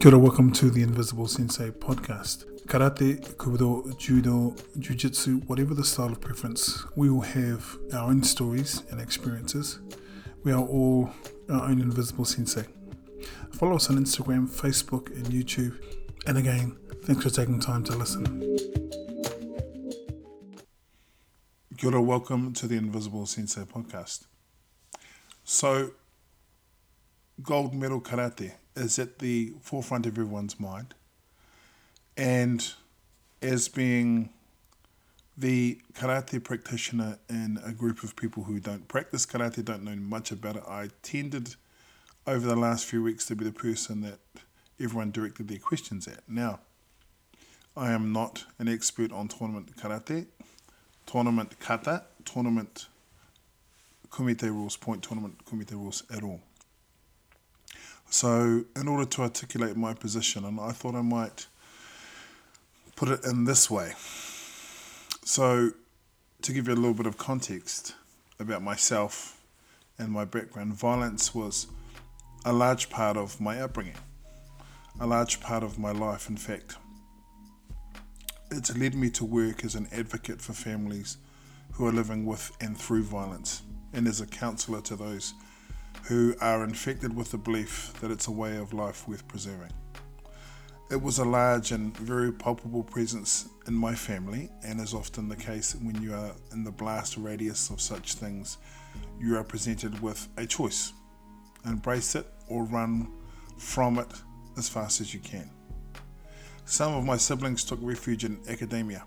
Kia ora, welcome to the Invisible Sensei podcast. Karate, Kobudo, Judo, Jiu Jitsu, whatever the style of preference, we all have our own stories and experiences. We are all our own Invisible Sensei. Follow us on Instagram, Facebook, and YouTube. And again, thanks for taking time to listen. Kia ora, welcome to the Invisible Sensei podcast. So, gold medal karate is at the forefront of everyone's mind. And as being the karate practitioner in a group of people who don't practice karate, don't know much about it, I tended over the last few weeks to be the person that everyone directed their questions at. Now, I am not an expert on tournament karate, tournament kata, tournament kumite rules, point tournament kumite rules at all. So, in order to articulate my position, and I thought I might put it in this way. So, to give you a little bit of context about myself and my background, violence was a large part of my upbringing, a large part of my life. In fact, it's led me to work as an advocate for families who are living with and through violence, and as a counsellor to those who are infected with the belief that it's a way of life worth preserving. It was a large and very palpable presence in my family, and as often the case when you are in the blast radius of such things, you are presented with a choice embrace it or run from it as fast as you can. Some of my siblings took refuge in academia,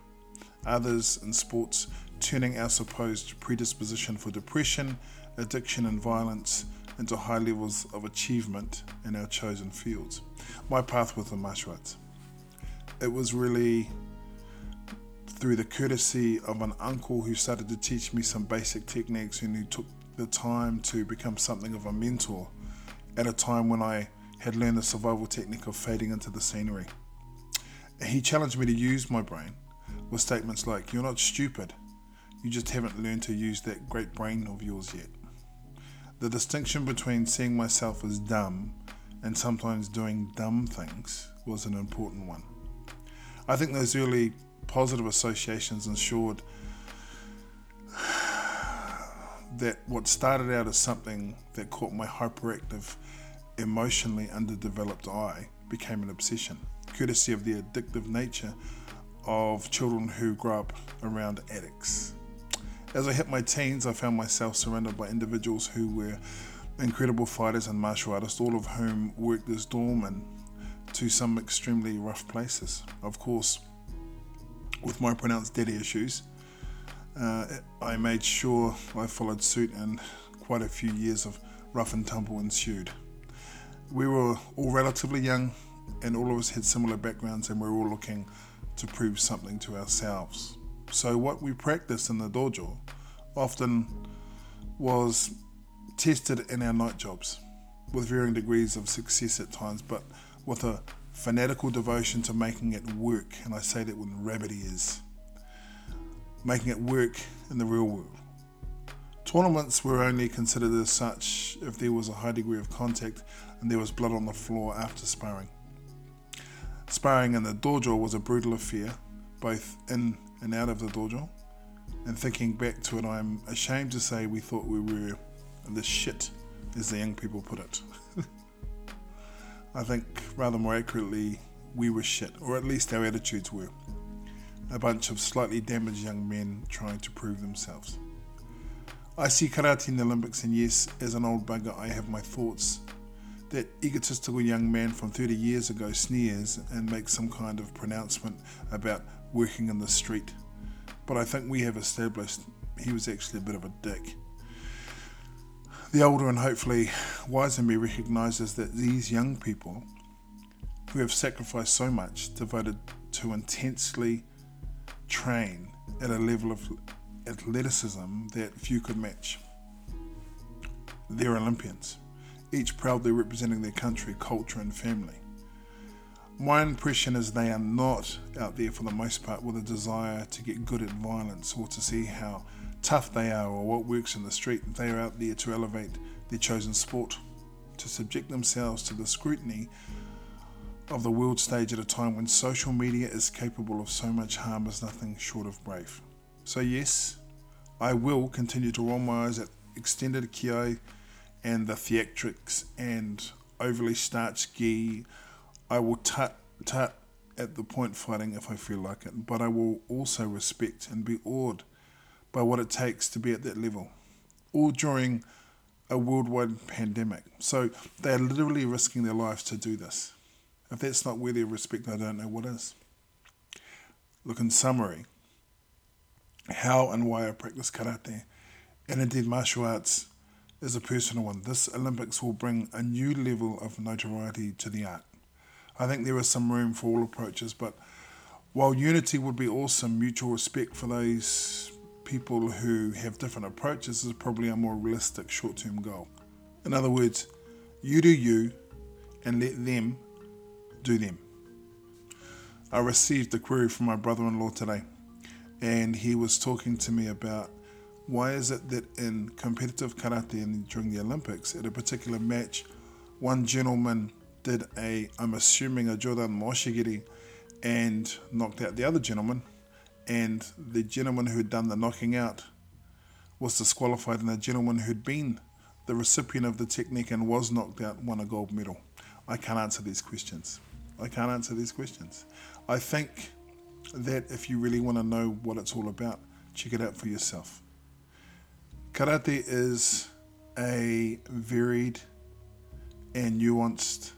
others in sports, turning our supposed predisposition for depression, addiction, and violence into high levels of achievement in our chosen fields. My path was the martial. It was really through the courtesy of an uncle who started to teach me some basic techniques and who took the time to become something of a mentor at a time when I had learned the survival technique of fading into the scenery. He challenged me to use my brain with statements like, You're not stupid, you just haven't learned to use that great brain of yours yet. The distinction between seeing myself as dumb and sometimes doing dumb things was an important one. I think those early positive associations ensured that what started out as something that caught my hyperactive, emotionally underdeveloped eye became an obsession, courtesy of the addictive nature of children who grow up around addicts. As I hit my teens, I found myself surrounded by individuals who were incredible fighters and martial artists, all of whom worked as doormen to some extremely rough places. Of course, with my pronounced daddy issues, uh, I made sure I followed suit, and quite a few years of rough and tumble ensued. We were all relatively young, and all of us had similar backgrounds, and we were all looking to prove something to ourselves. So, what we practiced in the dojo often was tested in our night jobs with varying degrees of success at times, but with a fanatical devotion to making it work. And I say that with rabbit ears making it work in the real world. Tournaments were only considered as such if there was a high degree of contact and there was blood on the floor after sparring. Sparring in the dojo was a brutal affair, both in and out of the dojo. And thinking back to it, I'm ashamed to say we thought we were the shit, as the young people put it. I think, rather more accurately, we were shit, or at least our attitudes were. A bunch of slightly damaged young men trying to prove themselves. I see karate in the Olympics, and yes, as an old bugger, I have my thoughts. That egotistical young man from 30 years ago sneers and makes some kind of pronouncement about working in the street. But I think we have established he was actually a bit of a dick. The older and hopefully wiser me recognizes that these young people who have sacrificed so much devoted to intensely train at a level of athleticism that few could match. They're Olympians, each proudly representing their country, culture, and family. My impression is they are not out there for the most part with a desire to get good at violence or to see how tough they are or what works in the street. They are out there to elevate their chosen sport, to subject themselves to the scrutiny of the world stage at a time when social media is capable of so much harm as nothing short of brave. So, yes, I will continue to roll my eyes at extended ki and the theatrics and overly starched gi. I will tut tut at the point fighting if I feel like it, but I will also respect and be awed by what it takes to be at that level, all during a worldwide pandemic. So they are literally risking their lives to do this. If that's not worthy of respect, I don't know what is. Look, in summary, how and why I practice karate and indeed martial arts is a personal one. This Olympics will bring a new level of notoriety to the art. I think there is some room for all approaches, but while unity would be awesome, mutual respect for those people who have different approaches is probably a more realistic short term goal. In other words, you do you and let them do them. I received a query from my brother in law today, and he was talking to me about why is it that in competitive karate and during the Olympics, at a particular match, one gentleman did a, I'm assuming, a jodan mawashi geri and knocked out the other gentleman, and the gentleman who had done the knocking out was disqualified, and the gentleman who'd been the recipient of the technique and was knocked out won a gold medal. I can't answer these questions. I can't answer these questions. I think that if you really want to know what it's all about, check it out for yourself. Karate is a varied and nuanced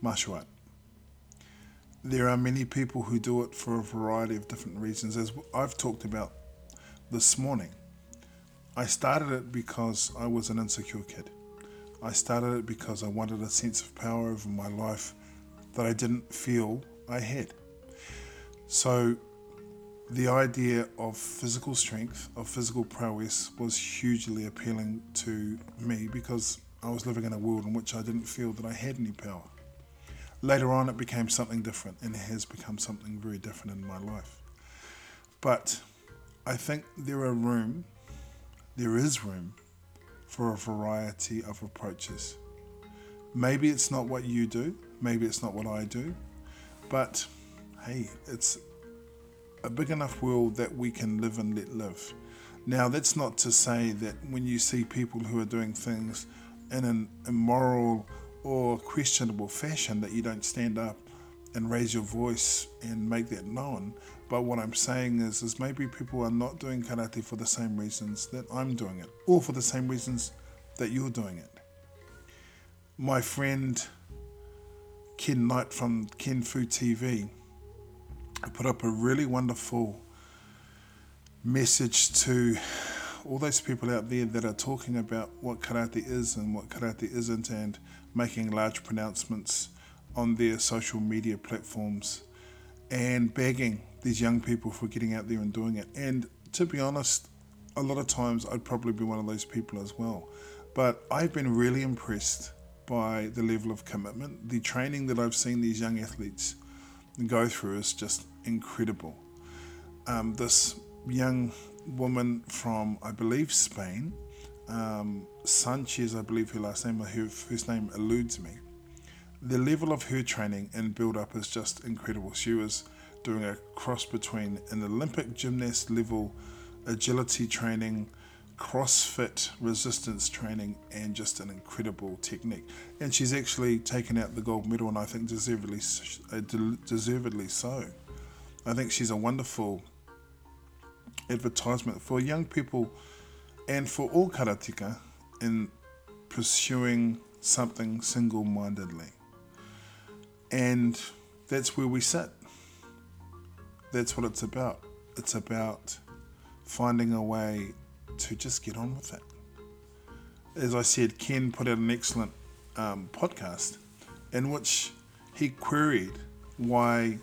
martial art. There are many people who do it for a variety of different reasons, as I've talked about this morning. I started it because I was an insecure kid. I started it because I wanted a sense of power over my life that I didn't feel I had. So, the idea of physical strength, of physical prowess, was hugely appealing to me because I was living in a world in which I didn't feel that I had any power. Later on, it became something different and it has become something very different in my life. But I think there are room, there is room for a variety of approaches. Maybe it's not what you do, maybe it's not what I do, but hey, it's a big enough world that we can live and let live. Now, that's not to say that when you see people who are doing things in an immoral or questionable fashion that you don't stand up and raise your voice and make that known. But what I'm saying is, is maybe people are not doing karate for the same reasons that I'm doing it, or for the same reasons that you're doing it. My friend Ken Knight from Ken Fu TV put up a really wonderful message to all those people out there that are talking about what karate is and what karate isn't and making large pronouncements on their social media platforms and begging these young people for getting out there and doing it. And to be honest, a lot of times I'd probably be one of those people as well. But I've been really impressed by the level of commitment. The training that I've seen these young athletes go through is just incredible. Um, this young woman from, I believe, Spain, um, Sanchez, I believe her last name, her first name eludes me. The level of her training and build up is just incredible. She was doing a cross between an Olympic gymnast level agility training, CrossFit resistance training, and just an incredible technique. And she's actually taken out the gold medal, and I think deservedly, uh, deservedly so. I think she's a wonderful advertisement for young people and for all karateka in pursuing something single mindedly. And that's where we sit. That's what it's about. It's about finding a way to just get on with it. As I said, Ken put out an excellent um, podcast in which he queried why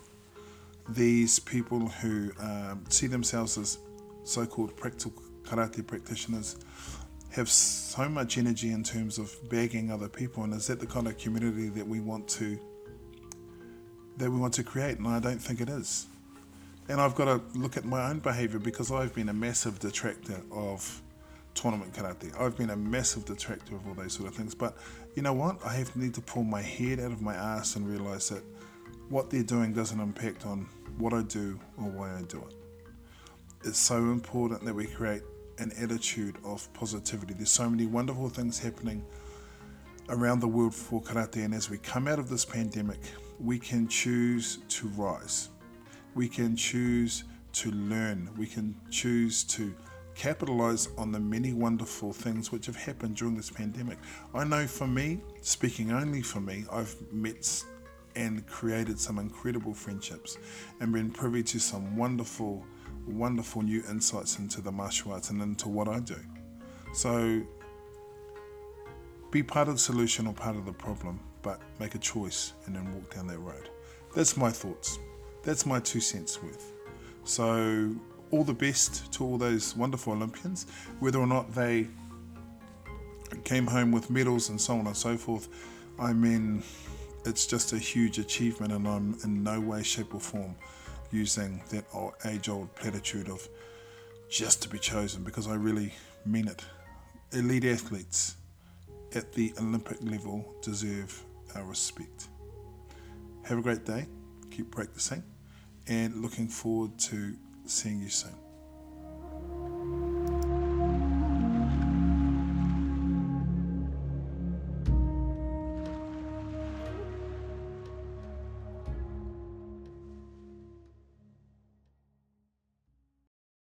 these people who um, see themselves as so called practical karate practitioners have so much energy in terms of begging other people and is that the kind of community that we want to that we want to create and I don't think it is. And I've got to look at my own behavior because I've been a massive detractor of tournament karate. I've been a massive detractor of all those sort of things. But you know what? I have need to pull my head out of my ass and realize that what they're doing doesn't impact on what I do or why I do it. It's so important that we create an attitude of positivity. There's so many wonderful things happening around the world for karate, and as we come out of this pandemic, we can choose to rise. We can choose to learn. We can choose to capitalize on the many wonderful things which have happened during this pandemic. I know for me, speaking only for me, I've met and created some incredible friendships and been privy to some wonderful, wonderful new insights into the martial arts and into what I do. So be part of the solution or part of the problem, but make a choice and then walk down that road. That's my thoughts. That's my two cents worth. So, all the best to all those wonderful Olympians, whether or not they came home with medals and so on and so forth. I mean, it's just a huge achievement, and I'm in no way, shape, or form using that old age old platitude of just to be chosen because I really mean it. Elite athletes at the Olympic level deserve our respect. Have a great day, keep practicing, and looking forward to seeing you soon.